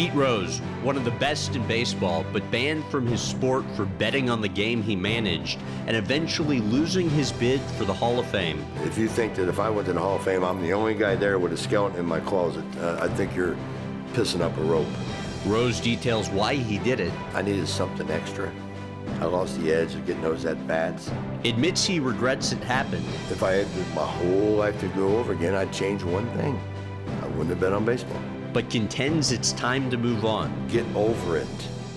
Pete Rose, one of the best in baseball, but banned from his sport for betting on the game he managed and eventually losing his bid for the Hall of Fame. If you think that if I went to the Hall of Fame, I'm the only guy there with a skeleton in my closet, uh, I think you're pissing up a rope. Rose details why he did it. I needed something extra. I lost the edge of getting those at bats. Admits he regrets it happened. If I had my whole life to go over again, I'd change one thing. I wouldn't have bet on baseball. But contends it's time to move on. Get over it.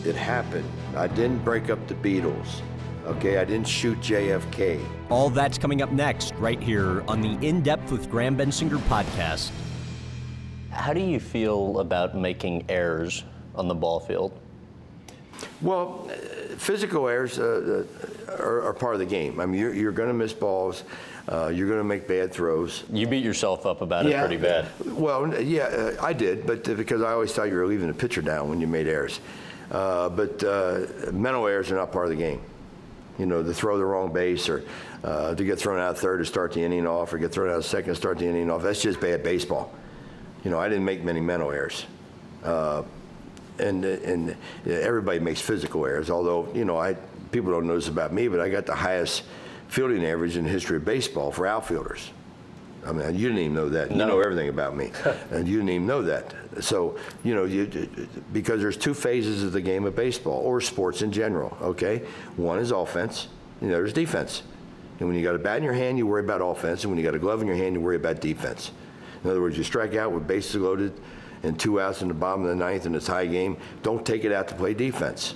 It happened. I didn't break up the Beatles. Okay, I didn't shoot JFK. All that's coming up next, right here on the In Depth with Graham Bensinger podcast. How do you feel about making errors on the ball field? Well, uh, physical errors uh, uh, are, are, part of the game. I mean, you're, you're going to miss balls. Uh, you're going to make bad throws. You beat yourself up about yeah. it pretty bad. Well, yeah, uh, I did, but uh, because I always thought you were leaving the pitcher down when you made errors. but mental errors are not part of the game. You know, to throw the wrong base or to get thrown out third to start the inning off or get thrown out second to start the inning off, that's just bad baseball. You know, I didn't make many mental errors and and everybody makes physical errors. Although you know, I people don't know this about me, but I got the highest fielding average in the history of baseball for outfielders. I mean, you didn't even know that. No. You know everything about me, and you didn't even know that. So, you know, you because there's two phases of the game of baseball or sports in general. Okay, one is offense, and the other is defense. And when you got a bat in your hand, you worry about offense, and when you got a glove in your hand, you worry about defense. In other words, you strike out with bases loaded and two outs in the bottom of the ninth and it's high game, don't take it out to play defense.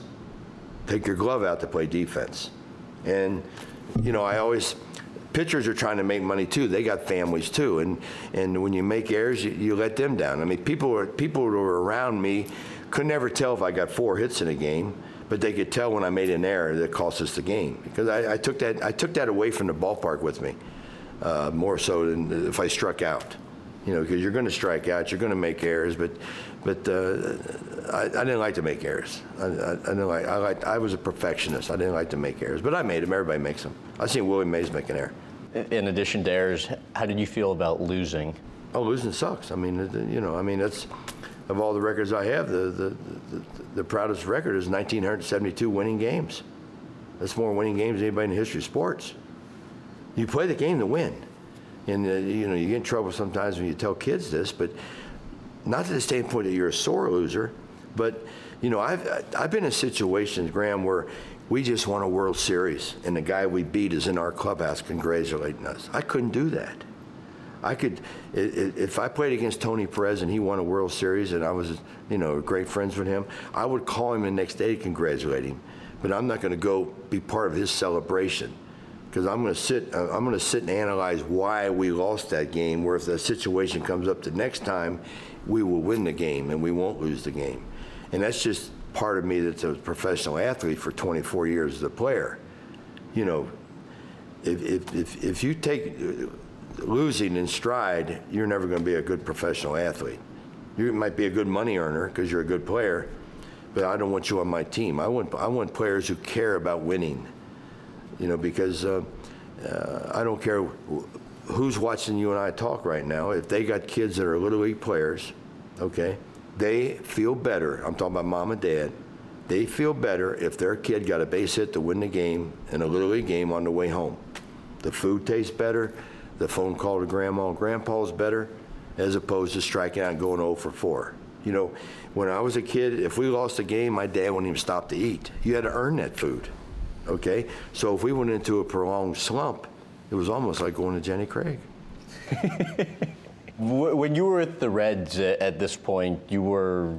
Take your glove out to play defense. And, you know, I always, pitchers are trying to make money too. They got families too. And, and when you make errors, you, you let them down. I mean, people, are, people who were around me could never tell if I got four hits in a game but they could tell when I made an error that cost us the game because I, I, took that I took that away from the ballpark with me, uh, more so than if I struck out you know, because you're going to strike out, you're going to make errors, but but uh, I, I, didn't like to make errors. I, I, I didn't like I like I was a perfectionist. I didn't like to make errors, but I made them. Everybody makes them. I seen Willie Mays make an error. In addition to errors, how did you feel about losing? Oh, losing sucks. I mean, you know, I mean that's of all the records I have, the the, the, the proudest record is 1972 winning games. That's more winning games than anybody in the history of sports. You play the game to win. And uh, you know, you get in trouble sometimes when you tell kids this, but not to the standpoint that you're a sore loser, but you know, I've I've been in situations, Graham, where we just won a World Series, and the guy we beat is in our clubhouse congratulating us. I couldn't do that. I could, if I played against Tony Perez and he won a World Series and I was, you know, great friends with him, I would call him the next day to congratulate him. But I'm not going to go be part of his celebration because I'm going to sit. Uh, I'm going to sit and analyze why we lost that game. Where if the situation comes up the next time, we will win the game and we won't lose the game. And that's just part of me that's a professional athlete for 24 years as a player. You know, if if if, if you take uh, losing in stride, you're never going to be a good professional athlete. You might be a good money earner because you're a good player, but I don't want you on my team. I want I want players who care about winning you know, because uh, uh, I don't care who's watching you and I talk right now. If they got kids that are little league players, okay, they feel better. I'm talking about mom and dad. They feel better if their kid got a base hit to win the game in a little league game on the way home. The food tastes better. The phone call to grandma and grandpa is better, as opposed to striking out and going 0 for 4. You know, when I was a kid, if we lost a game, my dad wouldn't even stop to eat. You had to earn that food okay? So if we went into a prolonged slump, it was almost like going to Jenny Craig. when you were at the Reds at this point, you were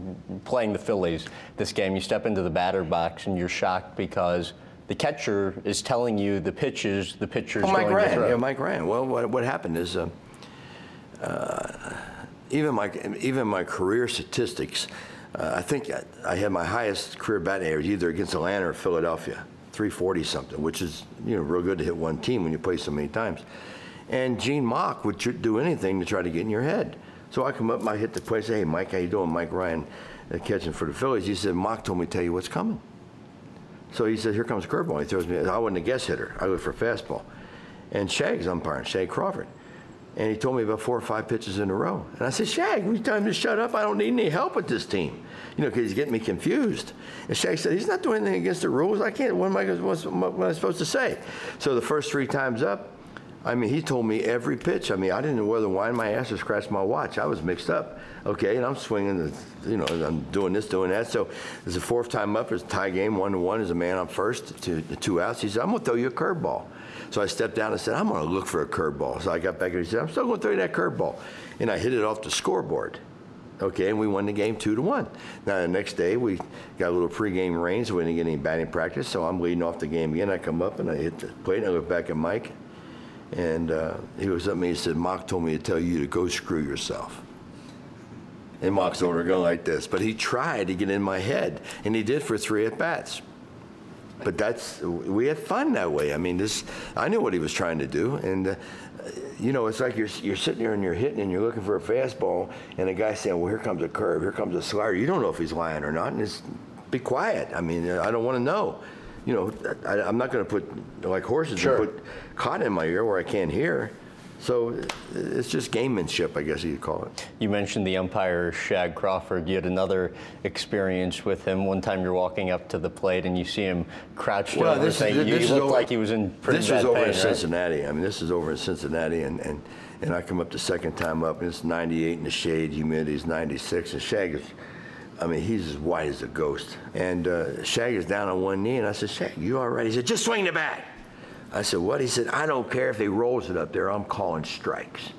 playing the Phillies. This game, you step into the batter box and you're shocked because the catcher is telling you the pitches the pitcher's oh, Mike going Ryan. to throw. Yeah, Mike Ryan. Well, what, what happened is uh, uh, even my even my career statistics. Uh, I think I, I had my highest career batting average either against Atlanta or Philadelphia. 340 something, which is you know real good to hit one team when you play so many times. And Gene Mauch would tr- do anything to try to get in your head. So I come up, I hit the play, say, "Hey, Mike, how you doing?" Mike Ryan, uh, catching for the Phillies. He said, "Mauch told me to tell you what's coming." So he said, "Here comes curveball." He throws me. I wasn't a guess hitter. I look for fastball. And Shag's umpiring, Shag Crawford. And he told me about four or five pitches in a row. And I said, Shag, tell him to shut up. I don't need any help with this team. You know, because he's getting me confused. And Shag said, he's not doing anything against the rules. I can't, what am I, what am I supposed to say? So the first three times up, I mean, he told me every pitch. I mean, I didn't know whether to wind my ass or scratch my watch. I was mixed up. Okay, and I'm swinging, the, you know, I'm doing this, doing that. So it's a fourth time up. It's a tie game, one to one. There's a man on first, two, two outs. He said, I'm going to throw you a curveball. So I stepped down and said, I'm going to look for a curveball. So I got back and he said, I'm still going to throw you that curveball. And I hit it off the scoreboard. Okay, and we won the game two to one. Now the next day we got a little pregame rain, so we didn't get any batting practice. So I'm leading off the game again. I come up and I hit the plate and I look back at Mike, and uh, he was up at me. And said, "Mauch told me to tell you to go screw yourself." And Mauch's over going like this, but he tried to get in my head, and he did for three at bats but that's we had fun that way. I mean, this I knew what he was trying to do, and uh, you know, it's like you're you're sitting there and you're hitting and you're looking for a fastball, and a guy saying, "Well, here comes a curve, here comes a slider." You don't know if he's lying or not, and it's be quiet. I mean, I don't want to know. You know, I, am not going to put like horses sure. and put cotton in my ear where I can't hear. So it's just gamemanship, I guess you'd call it. You mentioned the umpire, Shag Crawford. You had another experience with him. One time you're walking up to the plate and you see him crouched well, over. This, saying, this, you looked over, like he was in pretty This was over pain, in right? Cincinnati. I mean, this is over in Cincinnati, and, and, and I come up the second time up, and it's 98 in the shade, humidity is 96, and Shag is, I mean, he's as white as a ghost. And uh, Shag is down on one knee, and I said, Shag, you all right? He said, just swing the bat. I said, what? He said, I don't care if he rolls it up there. I'm calling strikes.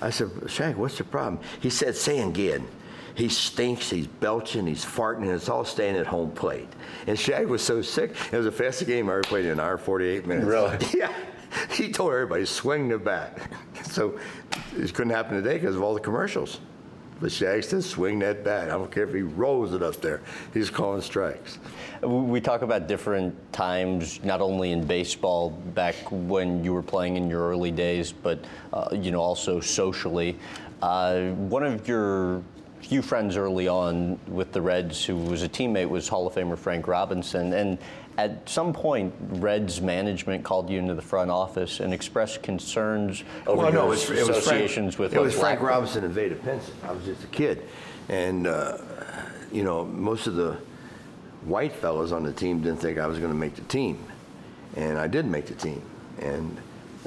I said, Shag, what's the problem? He said, say again. He stinks, he's belching, he's farting, and it's all staying at home plate. And Shag was so sick. It was the fastest game I ever played in an hour 48 minutes. Really? Yeah. He told everybody, swing the bat. So it couldn't happen today because of all the commercials. But says, swing that bat. I don't care if he rolls it up there. He's calling strikes. We talk about different times, not only in baseball back when you were playing in your early days, but uh, you know also socially. Uh, one of your few friends early on with the Reds, who was a teammate, was Hall of Famer Frank Robinson, and at some point, Reds management called you into the front office and expressed concerns over well, your no, it was, it was associations Frank, with. It was Frank Robinson and Vada Pinson. I was just a kid, and uh, you know most of the white fellows on the team didn't think I was going to make the team, and I did make the team. And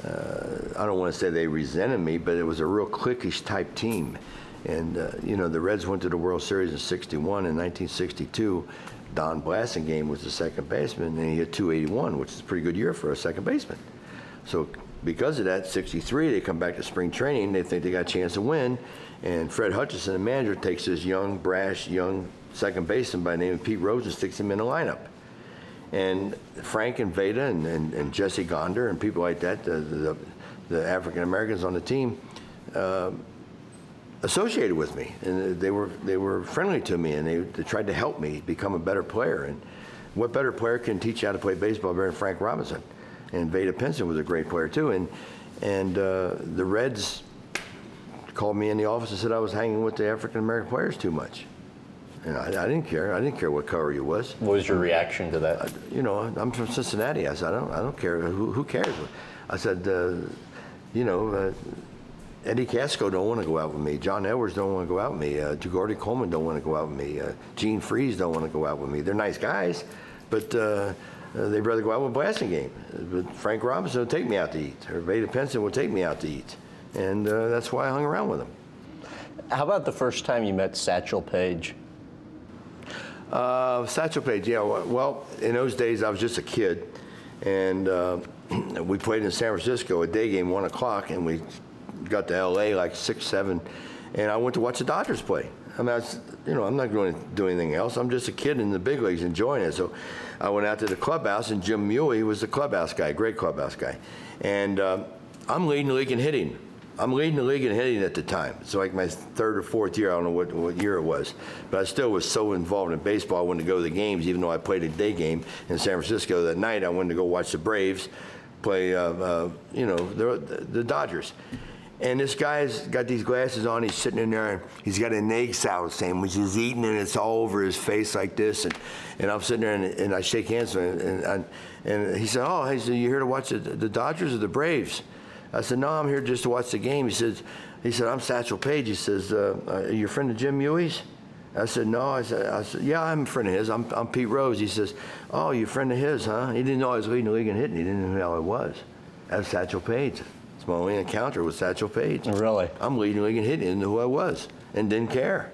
uh, I don't want to say they resented me, but it was a real cliquish type team. And uh, you know, the Reds went to the World Series in '61. and 1962, Don Blasingame was the second baseman, and he hit 281, which is a pretty good year for a second baseman. So because of that, 63, they come back to spring training. They think they got a chance to win, and Fred Hutchinson, the manager, takes this young, brash, young second baseman by the name of Pete Rose and sticks him in the lineup. And Frank and Vada and, and, and Jesse Gonder and people like that, the, the, the African Americans on the team, uh, associated with me, and they were they were friendly to me, and they, they, tried to help me become a better player. And what better player can teach you how to play baseball than Frank Robinson? And Vada Pinson was a great player too. And and uh, the Reds called me in the office and said I was hanging with the African American players too much. And I, I, didn't care. I didn't care what color you was. What was your reaction to that? I, you know, I'm from Cincinnati. I said, I don't, I don't care. Who, who cares? I said, uh, you know, uh, Eddie Kasko don't want to go out with me. John Edwards don't want to go out with me. Uh, Coleman don't want to go out with me. Uh, Gene Freese don't want to go out with me. They're nice guys, but uh, uh they'd rather go out with Blasingame. But Frank Robinson will take me out to eat, or Vada Pinson will take me out to eat, and uh, that's why I hung around with them. How about the first time you met Satchel Paige? Uh, Satchel Paige, yeah. Well, in those days, I was just a kid, and uh, we played in San Francisco, a day game, one o'clock, and we got to L.A. like six, seven, and I went to watch the Dodgers play. I mean, I was, you know, I'm not going to do anything else. I'm just a kid in the big leagues enjoying it. So I went out to the clubhouse, and Jim Muley was the clubhouse guy, great clubhouse guy, and uh, I'm leading the league in hitting. I'm leading the league in hitting at the time. It's like my third or fourth year. I don't know what, what year it was. But I still was so involved in baseball. I wanted to go to the games, even though I played a day game in San Francisco that night. I wanted to go watch the Braves play, uh, uh, you know, the, the Dodgers. And this guy's got these glasses on. He's sitting in there, and he's got an egg salad sandwich. He's eating, and it's all over his face like this. And, and I'm sitting there, and, and I shake hands with him. And, and, and he said, "Oh, he said, you here to watch the, the Dodgers or the Braves?" I said, no, I'm here just to watch the game. He says, he said, I'm Satchel Paige. He says, uh, uh, you a friend of Jim Mewey's? I said, no. I said, I said, yeah, I'm a friend of his. I'm, I'm Pete Rose. He says, oh, you a friend of his, huh? He didn't know I was leading the league in hitting. He didn't know who I was. That's Satchel Paige. It's my only encounter with Satchel Paige. Really? I'm leading league in hitting. Didn't know who I was and didn't care.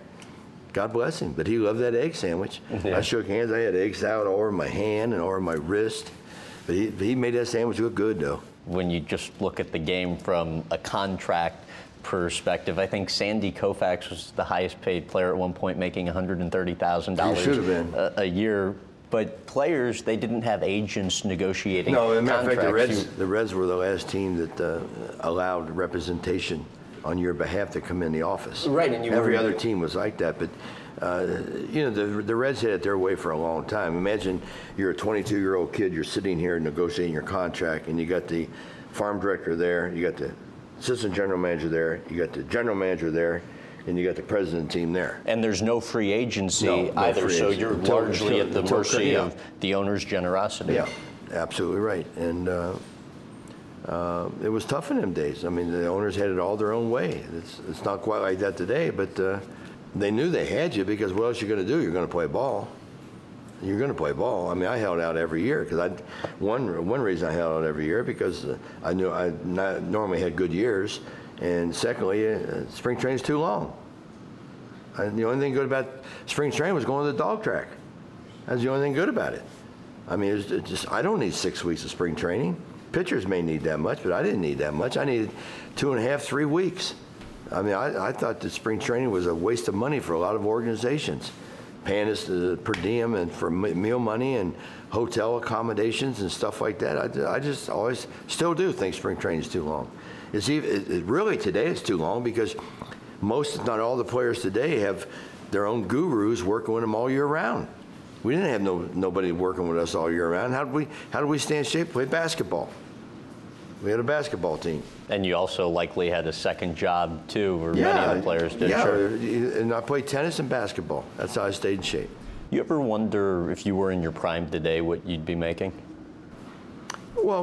God bless him. But he loved that egg sandwich. Yeah. I shook hands. I had eggs out all over my hand and all over my wrist. But he, he made that sandwich look good, though. When you just look at the game from a contract perspective, I think Sandy Koufax was the highest paid player at one point, making $130,000 He should have been. a, a year. But players, they didn't have agents negotiating No, as a matter of fact, the. Reds, the Reds were the last team that uh, allowed representation on your behalf to come in the office. Right, and you Every were- other team was like that, but uh, you know the the Reds had it their way for a long time. Imagine you're a 22 year old kid, you're sitting here negotiating your contract, and you got the farm director there, you got the assistant general manager there, you got the general manager there, and you got the president team there. and there's no free agency No, no either, free so agency. you're Until- largely until- at the mercy yeah. of the owner's generosity. Yeah, absolutely right. And uh, uh, it was tough in them days. I mean, the owners had it all their own way. It's, it's not quite like that today, but uh, they knew they had you because what else you going to do? You're going to play ball. You're going to play ball. I mean, I held out every year because I one one reason I held out every year because uh, I knew I not normally had good years, and secondly, uh, spring training's too long. I, the only thing good about spring training was going to the dog track. That's the only thing good about it. I mean, it's it's just I don't need six weeks of spring training. Pitchers may need that much, but I didn't need that much. I needed two and a half, three weeks. I mean, I, I thought that spring training was a waste of money for a lot of organizations, paying us the per diem and for meal money and hotel accommodations and stuff like that. I, I just always still do think spring training is too long. It's even, really today it's too long because most, if not all, the players today have their own gurus working with them all year round. We didn't have no, nobody working with us all year round. How did we how did we stay in shape? Play basketball. We had a basketball team. And you also likely had a second job too, or many of the players did. Yeah, Sure. and I played tennis and basketball. That's how I stayed in shape. You ever wonder if you were in your prime today, what you'd be making? Well,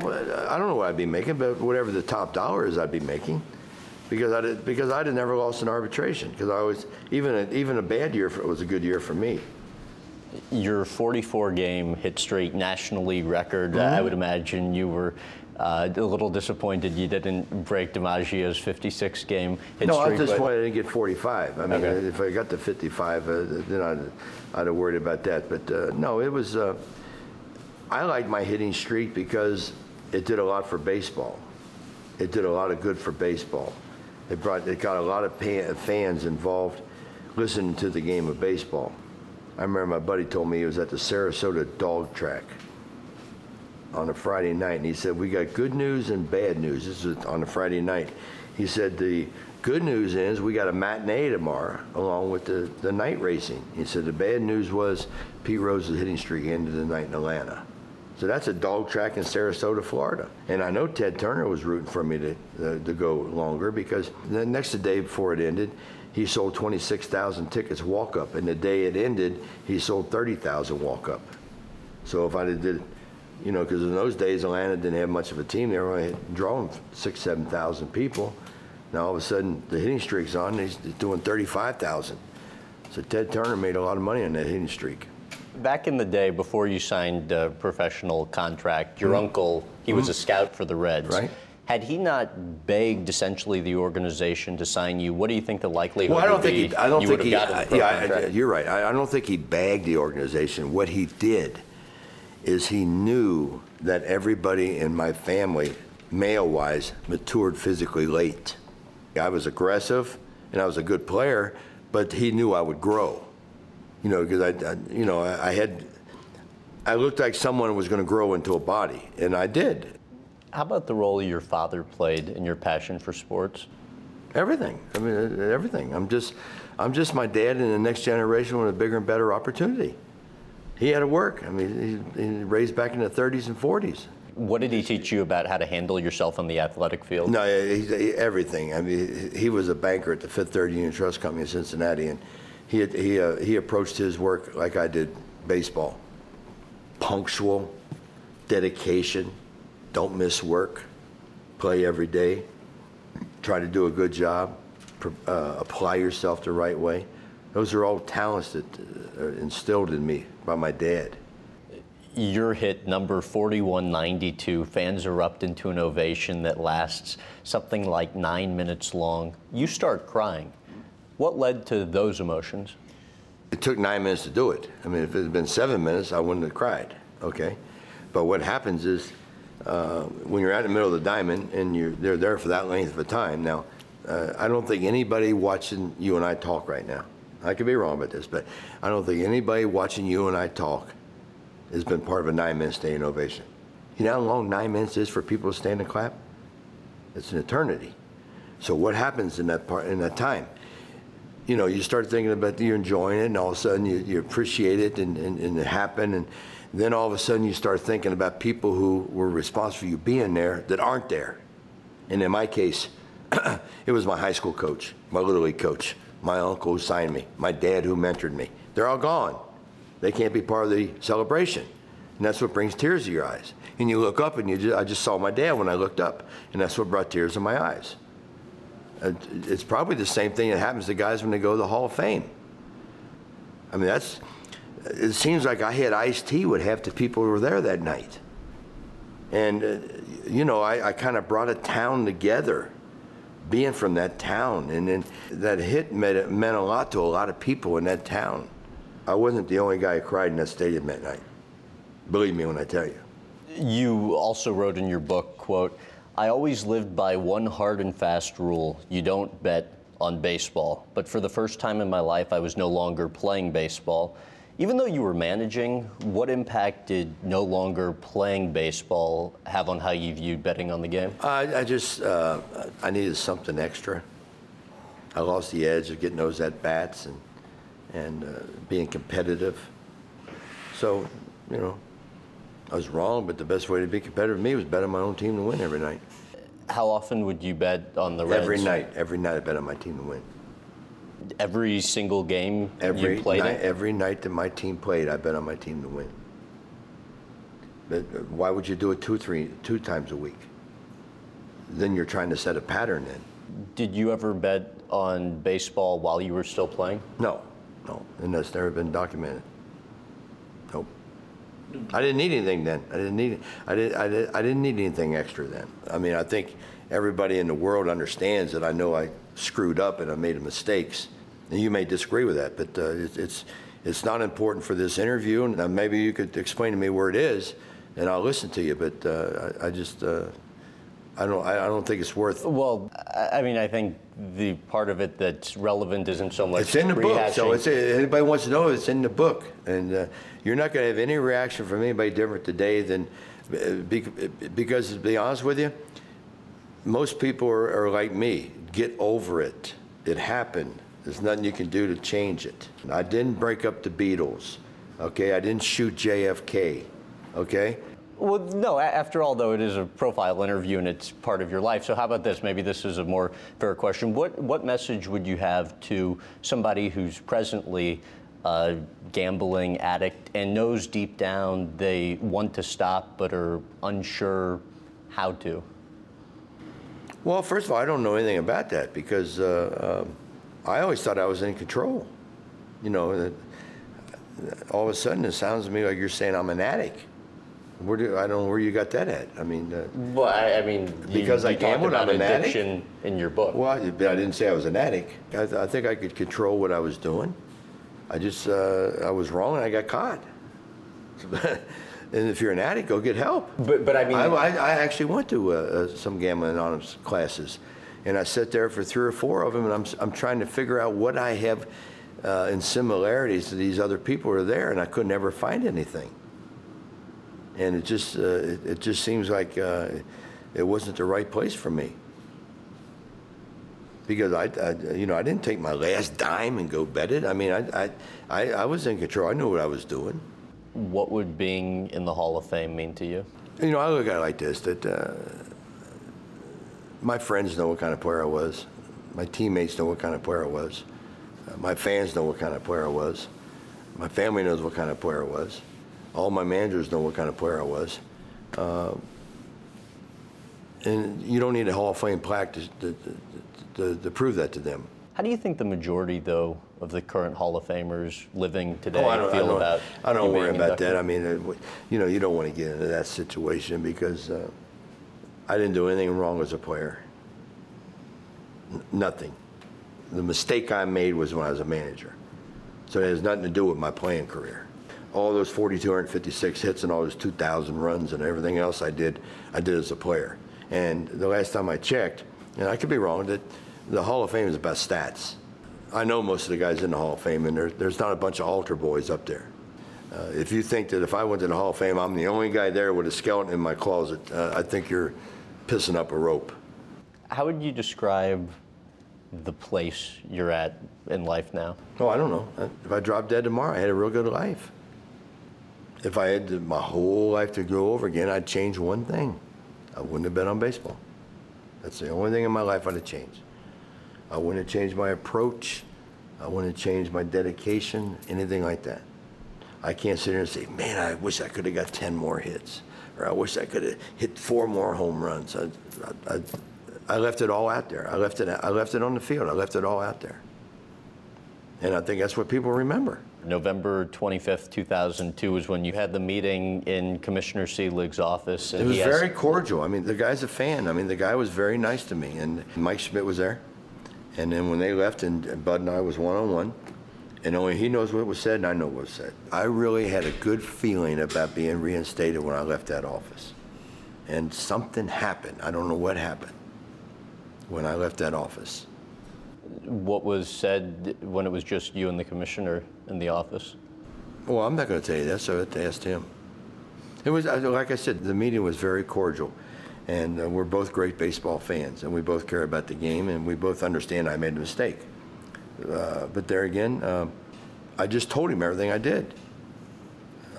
I don't know what I'd be making, but whatever the top dollar is, I'd be making, because I did, because I'd have never lost an arbitration. Because I always even a, even a bad year for, was a good year for me. Your 44 game hit streak National League record, Mm-hmm. I would imagine you were uh, a little disappointed you didn't break DiMaggio's 56 game hit No, streak. at this but- point I didn't get 45. I mean, Okay. if I got to 55, uh, then I'd, I'd have worried about that. But uh, no, it was. I liked my hitting streak because it did a lot for baseball. It did a lot of good for baseball. It brought, it got a lot of fans involved listening to the game of baseball. I remember my buddy told me he was at the Sarasota dog track on a Friday night, and he said, "We got good news and bad news." This is on a Friday night. He said, "The good news is we got a matinee tomorrow, along with the, the night racing." He said, "The bad news was Pete Rose's hitting streak ended the night in Atlanta." So that's a dog track in Sarasota, Florida. And I know Ted Turner was rooting for me to, uh, to go longer because the next day before it ended, he sold 26,000 tickets walk up. And the day it ended, he sold 30,000 walk up. So if I did, you know, because in those days Atlanta didn't have much of a team, they were only drawing six, seven thousand people. Now all of a sudden the hitting streak's on, he's doing thirty-five thousand. So Ted Turner made a lot of money on that hitting streak. Back in the day, before you signed a professional contract, your uncle, he was a scout for the Reds. Mm-hmm. Right. Had he not begged essentially the organization to sign you, what do you think the likelihood Well, I don't would think be he. I don't you think he. have gotten a pro yeah, I- you're right. I, I don't think he bagged the organization. What he did is he knew that everybody in my family, male-wise, matured physically late. I was aggressive and I was a good player, but he knew I would grow. You know, because I, I, you know, I, I had. I looked like someone was going to grow into a body, and I did. How about the role your father played in your passion for sports? Everything. I mean, everything. I'm just, I'm just my dad in the next generation with a bigger and better opportunity. He had to work. I mean, he, he raised back in the 30s and 40s. What did he teach you about how to handle yourself on the athletic field? No, he, he, everything. I mean, he was a banker at the Fifth Third Union Trust Company in Cincinnati, and he he uh, he approached his work like I did baseball. Punctual, dedication, don't miss work. play every day, try to do a good job, uh, apply yourself the right way. Those are all talents that uh, are instilled in me by my dad. Your hit number 4192, fans erupt into an ovation that lasts something like nine minutes long. You start crying. What led to those emotions? It took nine minutes to do it. I mean, if it had been seven minutes, I wouldn't have cried, okay? But what happens is uh, when you're out in the middle of the diamond and you're, they're there for that length of a time, now, uh, I don't think anybody watching you and I talk right now, I could be wrong about this, but I don't think anybody watching you and I talk has been part of a nine-minute standing ovation. You know how long nine minutes is for people to stand and clap? It's an eternity. So what happens in that part in that time? You know, you start thinking about you're enjoying it, and all of a sudden you, you appreciate it, and, and, and it happened, and then all of a sudden you start thinking about people who were responsible for you being there that aren't there. And in my case, it was my high school coach, my little league coach, my uncle who signed me, my dad who mentored me. They're all gone. They can't be part of the celebration. And that's what brings tears to your eyes. And you look up and you just, I just saw my dad when I looked up, and that's what brought tears to my eyes. It's probably the same thing that happens to guys when they go to the Hall of Fame. I mean, that's, it seems like I had iced tea with half the people who were there that night. And, uh, you know, I, I kind of brought a town together being from that town. And then that hit meant a lot to a lot of people in that town. I wasn't the only guy who cried in that stadium that night. Believe me when I tell you. You also wrote in your book, quote, I always lived by one hard and fast rule. You don't bet on baseball. But for the first time in my life, I was no longer playing baseball. Even though you were managing, what impact did no longer playing baseball have on how you viewed betting on the game? I, I just uh, I needed something extra. I lost the edge of getting those at bats and and uh, being competitive. So, you know, I was wrong, but the best way to be competitive for me was betting my own team to win every night. How often would you bet on the Reds? Every night. Every night I bet on my team to win. Every single game every you played night. Every night that my team played, I bet on my team to win. But uh, why would you do it two, three, two times a week? Then you're trying to set a pattern in. Did you ever bet on baseball while you were still playing? No, no, and that's never been documented. I didn't need anything then. I didn't need. I did. I did. I didn't need anything extra then. I mean, I think everybody in the world understands that I know I screwed up and I made mistakes. And you may disagree with that, but uh, it, it's it's not important for this interview. And uh, maybe you could explain to me where it is, and I'll listen to you. But uh, I, I, just uh, I don't I, don't think it's worth. Well, I mean, I think the part of it that's relevant isn't so much. It's in the book, so it's anybody wants to know it's in the book, and uh, you're not going to have any reaction from anybody different today than because to be honest with you, most people are, are like me. Get over it. It happened. There's nothing you can do to change it. I didn't break up the Beatles. Okay, I didn't shoot JFK. Okay, well, no, after all, though, it is a profile interview and it's part of your life. So, how about this? Maybe this is a more fair question. What, what message would you have to somebody who's presently a gambling addict and knows deep down they want to stop but are unsure how to? Well, first of all, I don't know anything about that because uh, uh, I always thought I was in control. You know, that all of a sudden it sounds to me like you're saying I'm an addict. Where do I don't know where you got that at? I mean, uh, well, I, I mean, because you, I gambled, I'm an addiction addict. in your book. Well, I didn't say I was an addict. I, I think I could control what I was doing. I just uh, I was wrong and I got caught. and if you're an addict, go get help. But but I mean, I, I, I actually went to uh, uh, some gambling anonymous classes, and I sat there for three or four of them, and I'm I'm trying to figure out what I have uh, in similarities to these other people who are there, and I could never find anything and it just uh, it, it, just seems like uh, it wasn't the right place for me because I, I, you know I didn't take my last dime and go bet it. I mean I, I I was in control. I knew what I was doing. What would being in the Hall of Fame mean to you? You know I look at it like this that uh, my friends know what kind of player I was. My teammates know what kind of player I was. my fans know what kind of player I was. My family knows what kind of player I was all my managers know what kind of player I was. Uh, And you don't need a Hall of Fame plaque to, to, to, to prove that to them. How do you think the majority, though, of the current Hall of Famers living today Oh, I don't, I feel don't, about? I don't worry about that. I mean, uh, you know, you don't want to get into that situation because uh, I didn't do anything wrong as a player. N- nothing. The mistake I made was when I was a manager. So it has nothing to do with my playing career. All those 4,256 hits and all those 2,000 runs and everything else I did, I did as a player. And the last time I checked, and I could be wrong, that the Hall of Fame is about stats. I know most of the guys in the Hall of Fame, and there, there's not a bunch of altar boys up there. Uh, if you think that if I went to the Hall of Fame, I'm the only guy there with a skeleton in my closet, uh, I think you're pissing up a rope. How would you describe the place you're at in life now? Oh, I don't know. Uh, If I dropped dead tomorrow, I had a real good life. If I had my whole life to go over again, I'd change one thing. I wouldn't have bet on baseball. That's the only thing in my life I'd have changed. I wouldn't have changed my approach. I wouldn't have changed my dedication, anything like that. I can't sit here and say, man, I wish I could have got 10 more hits, or I wish I could have hit four more home runs. I, I, I, I left it all out there. I left it, I left it on the field. I left it all out there. And I think that's what people remember. November 25th, 2002 was when you had the meeting in Commissioner Selig's office. And It was very cordial. I mean, the guy's a fan. I mean, the guy was very nice to me. And Mike Schmidt was there. And then when they left, and Bud and I was one on one, and only he knows what was said, and I know what was said. I really had a good feeling about being reinstated when I left that office. And something happened. I don't know what happened when I left that office. What was said when it was just you and the commissioner in the office? Well, I'm not going to tell you that, so I have to ask him. It was, like I said, the meeting was very cordial, and uh, we're both great baseball fans, and we both care about the game, and we both understand I made a mistake. Uh, but there again, um, I just told him everything I did.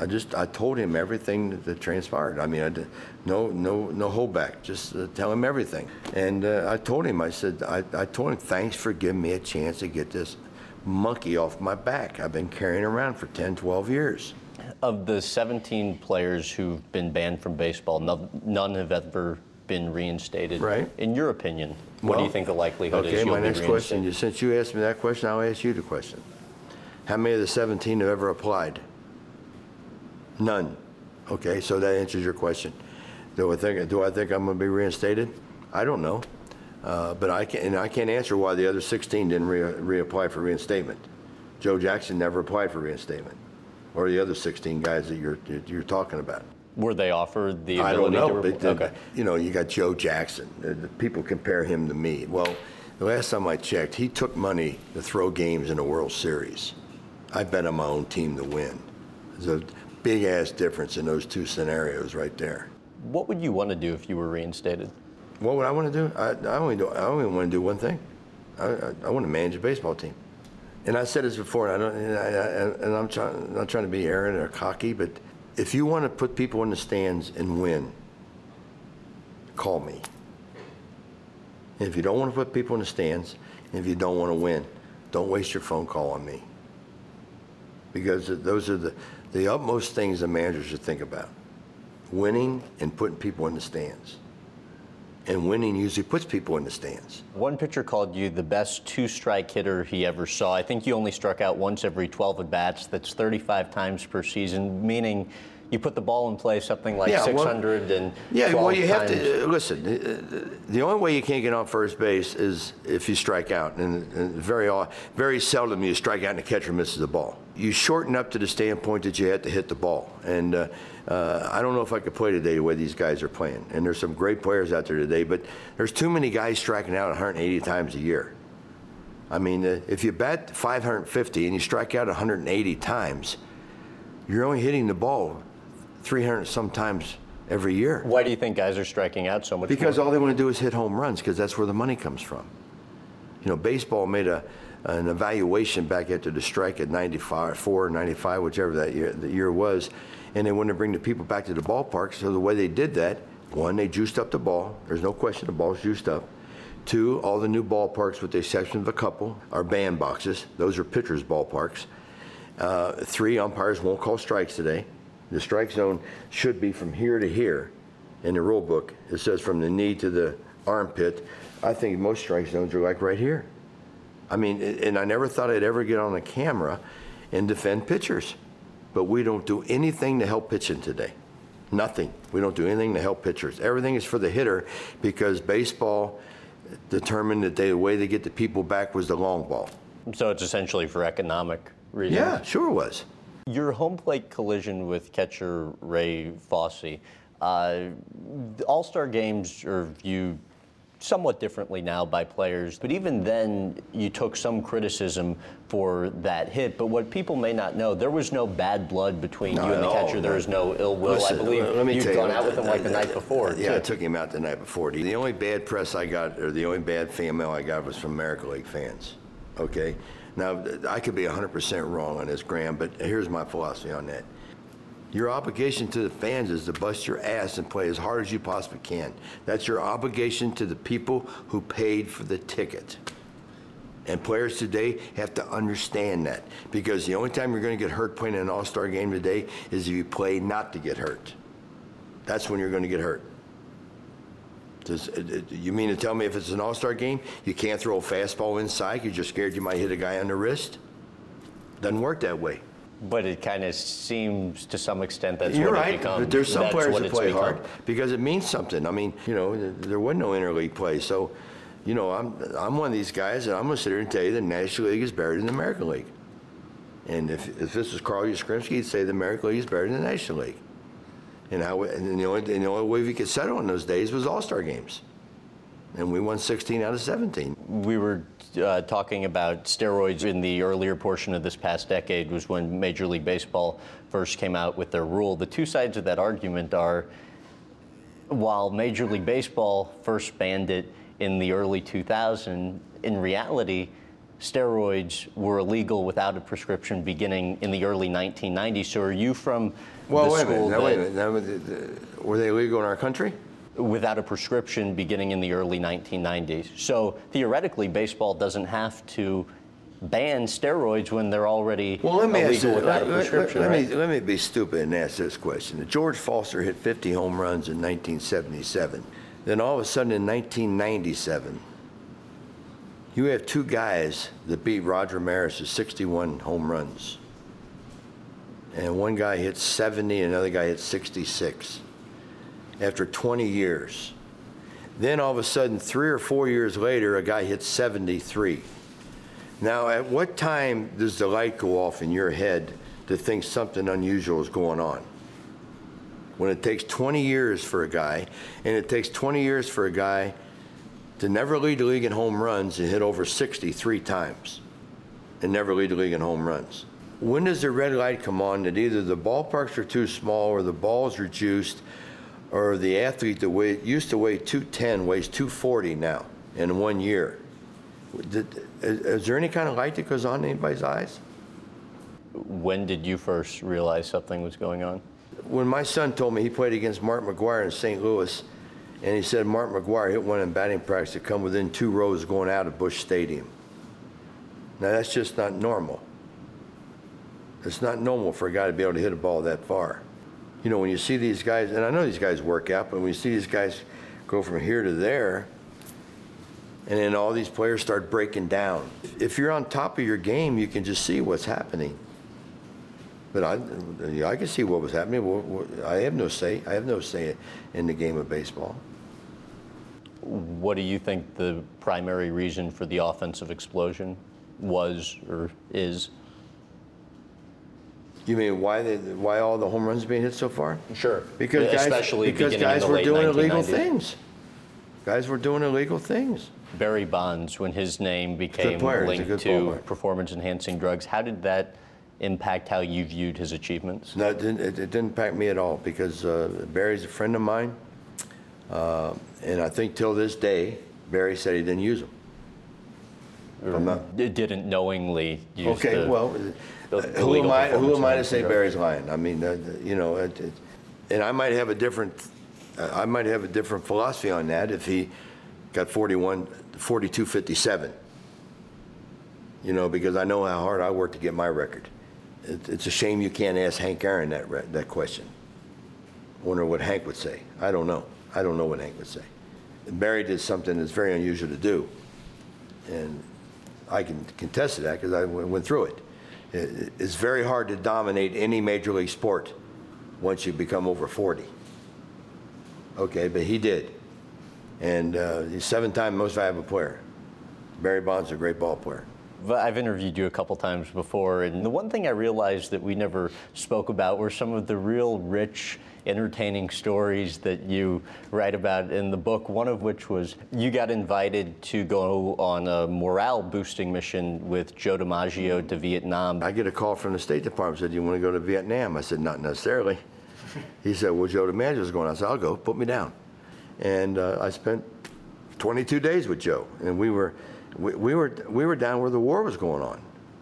I just, I told him everything that, that transpired. I mean, I did, no, no, no holdback. Just uh, tell him everything. And uh, I told him, I said, I, I told him, thanks for giving me a chance to get this monkey off my back. I've been carrying around for 10, 12 years. Of the 17 players who've been banned from baseball, no, none have ever been reinstated. Right. In your opinion, what do you think the likelihood is Okay, my next question, since you asked me that question, I'll ask you the question. How many of the 17 have ever applied? None. Okay, so that answers your question. Do I think, do I think I'm going to be reinstated? I don't know. Uh, But I can't, and I can't answer why the other 16 didn't re- reapply for reinstatement. Joe Jackson never applied for reinstatement, or the other 16 guys that you're, you're talking about. Were they offered the I don't ability know. to? But, uh, okay. You know, you got Joe Jackson. Uh, the People compare him to me. Well, the last time I checked, he took money to throw games in the World Series. I bet on my own team to win. A big ass difference in those two scenarios right there. What would you want to do if you were reinstated? What would I want to do? I, I only do. I only want to do one thing. I, I, I want to manage a baseball team. And I said this before, and I don't. And, I, and I'm trying, not trying to be arrogant or cocky, but if you want to put people in the stands and win, call me. And if you don't want to put people in the stands, and if you don't want to win, don't waste your phone call on me. Because those are the, the utmost things a manager should think about winning and putting people in the stands. And winning usually puts people in the stands. One pitcher called you the best two strike hitter he ever saw. I think you only struck out once every 12 at bats. That's 35 times per season, meaning you put the ball in play something like Yeah, well- 600 and Yeah, well, you have to uh, listen. uh, The only way you can't get on first base is if you strike out, and, and very au- very seldom you strike out and the catcher misses the ball. You shorten up to the standpoint that you had to hit the ball, and uh, uh, I don't know if I could play today the way these guys are playing. And there's some great players out there today, but there's too many guys striking out 180 times a year. I mean, uh, if you bat 550 and you strike out 180 times, you're only hitting the ball 300 sometimes every year. Why do you think guys are striking out so much? Because more? all they want to do is hit home runs because that's where the money comes from. You know, baseball made a an evaluation back after the strike at 95, 4, 95, whichever that year the year was, and they wanted to bring the people back to the ballpark. So the way they did that, one, they juiced up the ball. There's no question the ball's juiced up. Two, all the new ballparks, with the exception of a couple, are bandboxes. Those are pitchers' ballparks. Uh, three, umpires won't call strikes today. The strike zone should be from here to here. in the rule book. It says from the knee to the armpit. I think most strike zones are like right here. I mean, and I never thought I'd ever get on a camera and defend pitchers. But we don't do anything to help pitching today. Nothing. We don't do anything to help pitchers. Everything is for the hitter because baseball determined that they, the way they get the people back was the long ball. So it's essentially for economic reasons? Yeah, sure was. Your home plate collision with catcher Ray Fosse, uh, All Star games are viewed somewhat differently now by players, but even then you took some criticism for that hit. But what people may not know, there was no bad blood between No, you and the no, catcher. There was no ill will. Listen, I believe let me you'd tell you, gone out with him like the night before. Yeah, I took him out the night before. The only bad press I got, or the only bad fan mail I got was from American League fans. Okay? Now, I could be 100% wrong on this, Graham, but here's my philosophy on that. Your obligation to the fans is to bust your ass and play as hard as you possibly can. That's your obligation to the people who paid for the ticket. And players today have to understand that because the only time you're going to get hurt playing an all star game today is if you play not to get hurt. That's when you're going to get hurt. Does, uh, uh, you mean to tell me if it's an all star game, you can't throw a fastball inside? You're just scared you might hit a guy on the wrist? Doesn't work that way. But it kind of seems to some extent that's You're what right, it becomes. but there's some That's players that play become. hard because it means something. I mean, you know, there was no interleague play, so, you know, I'm I'm one of these guys, and I'm going to sit here and tell you the National League is better than the American League. And if, if this was Carl Yastrzemski, he'd say the American League is better than the National League. And how and the only and the only way we could settle in those days was All Star games, and we won 16 out of 17. We were uh, talking about steroids in the earlier portion of this past decade was when Major League Baseball first came out with their rule. The two sides of that argument are while Major League Baseball first banned it in the early 2000s, in reality, steroids were illegal without a prescription beginning in the early 1990s. So are you from Well, the wait a school minute. Now, wait a minute. Now, th- th- were they legal in our country? Without a prescription beginning in the early 1990s. So theoretically, baseball doesn't have to ban steroids when they're already Well, let me ask illegal you, without let, a prescription. let right? me, let me be stupid and ask this question. George Foster hit 50 home runs in 1977. Then all of a sudden in 1997, you have two guys that beat Roger Maris 61 home runs. And one guy hit 70 another guy hit 66 after 20 years. Then all of a sudden, three or four years later, a guy hits 73. Now, at what time does the light go off in your head to think something unusual is going on? When it takes 20 years for a guy, and it takes 20 years for a guy to never lead the league in home runs and hit over 63 times and never lead the league in home runs. When does the red light come on that either the ballparks are too small or the balls are juiced or the athlete that weigh, used to weigh 210 weighs 240 now in one year? Did, is, is there any kind of light that goes on in anybody's eyes? when did you first realize something was going on? When my son told me he played against Mark McGwire in St. Louis, and he said Mark McGwire hit one in batting practice to come within two rows going out of Busch Stadium. Now that's just not normal. It's not normal for a guy to be able to hit a ball that far. You know, when you see these guys, and I know these guys work out, but when you see these guys go from here to there, and then all these players start breaking down. If you're on top of your game, you can just see what's happening. But I, I can see what was happening. I have no say. I have no say in the game of baseball. What do you think the primary reason for the offensive explosion was or is? You mean why the, why all the home runs being hit so far? Sure. Because guys, Especially because beginning in guys the were late doing illegal 1990s. things. Guys were doing illegal things. Barry Bonds, when his name became player. He's a linked good to player. performance-enhancing drugs, how did that impact how you viewed his achievements? No, it didn't, it, it didn't impact me at all because uh, Barry's a friend of mine, uh, and I think till this day, Barry said he didn't use them. I'm not- It didn't knowingly use Okay, the, well, the uh, who am I? Who am I to say. Barry's lying? I mean, uh, you know, it, it, and I might have a different, uh, I might have a different philosophy on that if he got 41, 42, 57. You know, because I know how hard I worked to get my record. It, it's a shame you can't ask Hank Aaron that re- that question. wonder what Hank would say. I don't know. I don't know what Hank would say. Barry did something that's very unusual to do, and I can contest to that because I went through it. It's very hard to dominate any major league sport once you become over 40. Okay, but he did. And uh, he's seven-time most valuable player. Barry Bonds a great ball player. I've interviewed you a couple times before, and the one thing I realized that we never spoke about were some of the real rich, entertaining stories that you write about in the book. One of which was you got invited to go on a morale boosting mission with Joe DiMaggio to Vietnam. I get a call from the State Department said, "You want to go to Vietnam?" I said, "Not necessarily." he said, "Well, Joe DiMaggio's going." I said, "I'll go. Put me down." And uh, I spent 22 days with Joe, and we were we, we, were we were down where the war was going on.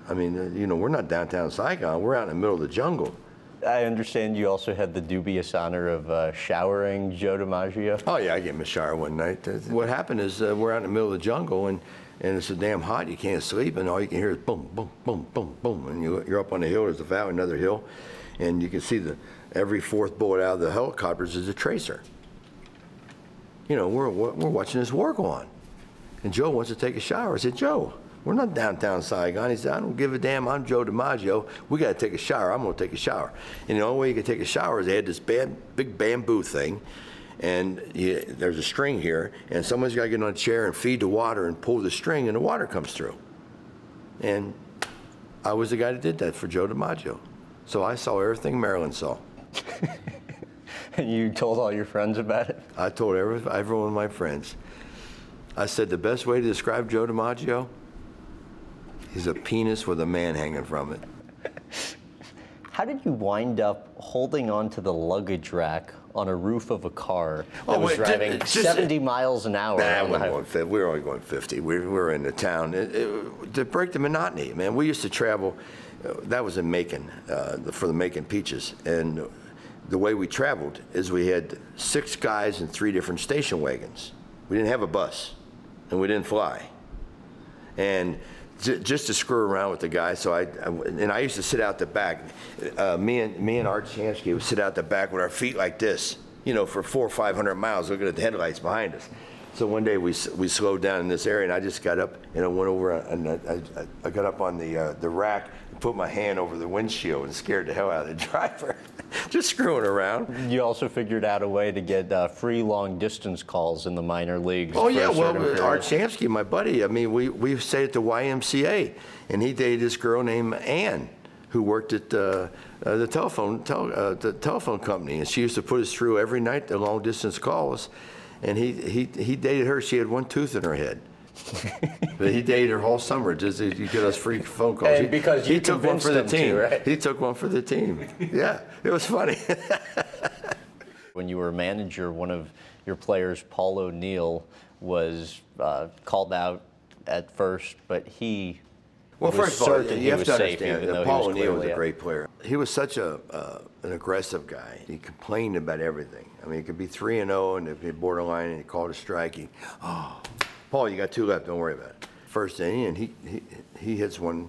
I mean, uh, you know, we're not downtown Saigon. We're out in the middle of the jungle. I understand you also had the dubious honor of uh, showering Joe DiMaggio. Oh yeah, I gave him a shower one night. What happened is uh, we're out in the middle of the jungle and. And it's so damn hot, you can't sleep, and all you can hear is boom, boom, boom, boom, boom. And you, you're up on the hill, there's a valley, another hill, and you can see the every fourth bullet out of the helicopters is a tracer. You know, we're, we're watching this war go on. And Joe wants to take a shower. I said, Joe, we're not downtown Saigon. He said, I don't give a damn. I'm Joe DiMaggio. We got to take a shower. I'm going to take a shower. And the only way you could take a shower is they had this bam, big bamboo thing. And you, there's a string here. And someone's got to get on a chair and feed the water and pull the string, and the water comes through. And I was the guy that did that for Joe DiMaggio. So I saw everything Marilyn saw. and you told all your friends about it? I told every, every one of my friends. I said the best way to describe Joe DiMaggio is a penis with a man hanging from it. How did you wind up holding onto the luggage rack on a roof of a car that oh, was driving just, 70 miles an hour? Nah, going 50, we were only going 50. We, we were in the town. It, it, to break the monotony, man, we used to travel. Uh, that was in Macon, uh, for the Macon Peaches. And the way we traveled is we had six guys in three different station wagons. We didn't have a bus and we didn't fly. And just to screw around with the guy, so I, I, and I used to sit out the back. Uh, me and me and Art Shamsky would sit out the back with our feet like this, you know, for four or five hundred miles, looking at the headlights behind us. So one day we, we slowed down in this area, and I just got up and I went over and I, I, I got up on the uh, the rack put my hand over the windshield and scared the hell out of the driver. just screwing around. You also figured out a way to get uh, free long distance calls in the minor leagues. Oh yeah, well Art Shamsky, my buddy. I mean, we we stayed at the YMCA, and he dated this girl named Ann who worked at uh, uh, the telephone tel- uh, the telephone company, and she used to put us through every night the long distance calls and he, he, he dated her. She had one tooth in her head. But he dated her whole summer just to get us free phone calls. And because he, he took one for the team. To, right? He took one for the team. yeah, it was funny. when you were a manager, one of your players, Paul O'Neill, was uh, called out at first, but he well, first of all, you have to understand that Paul O'Neill was a great player. He was such a uh, an aggressive guy. He complained about everything. I mean, it could be three and zero, oh and if he borderline, and he called a strike. He, oh, Paul, you got two left. Don't worry about it. First inning, and he he, he hits one.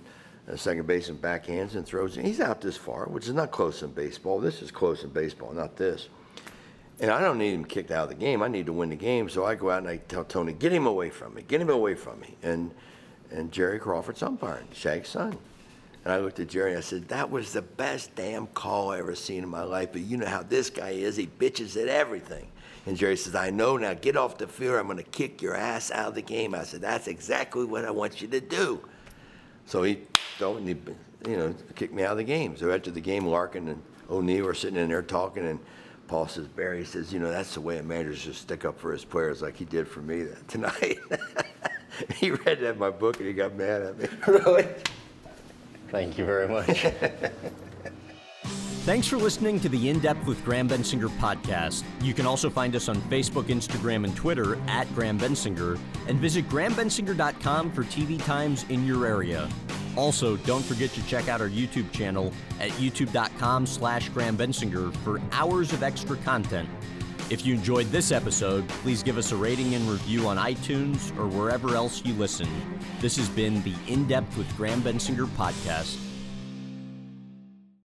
Uh, second base and backhands and throws. He's out this far, which is not close in baseball. This is close in baseball, not this. And I don't need him kicked out of the game. I need to win the game. So I go out and I tell Tony, get him away from me. Get him away from me. And and Jerry Crawford's umpiring, Shag's son. And I looked at Jerry and I said, That was the best damn call I ever seen in my life. But you know how this guy is, he bitches at everything. And Jerry says, I know, now get off the field. I'm going to kick your ass out of the game. I said, That's exactly what I want you to do. So he, don't, he you know, kicked me out of the game. So after the game, Larkin and O'Neill were sitting in there talking, and Paul says, Barry says, you know, that's the way a manager should stick up for his players like he did for me tonight. he read that in my book and he got mad at me. really? Thank you very much. Thanks for listening to the In Depth with Graham Bensinger podcast. You can also find us on Facebook, Instagram, and Twitter at Graham Bensinger, and visit grahambensinger.com for TV times in your area. Also, don't forget to check out our YouTube channel at youtube.com slash Graham Bensinger for hours of extra content. If you enjoyed this episode, please give us a rating and review on iTunes or wherever else you listen. This has been the In Depth with Graham Bensinger podcast.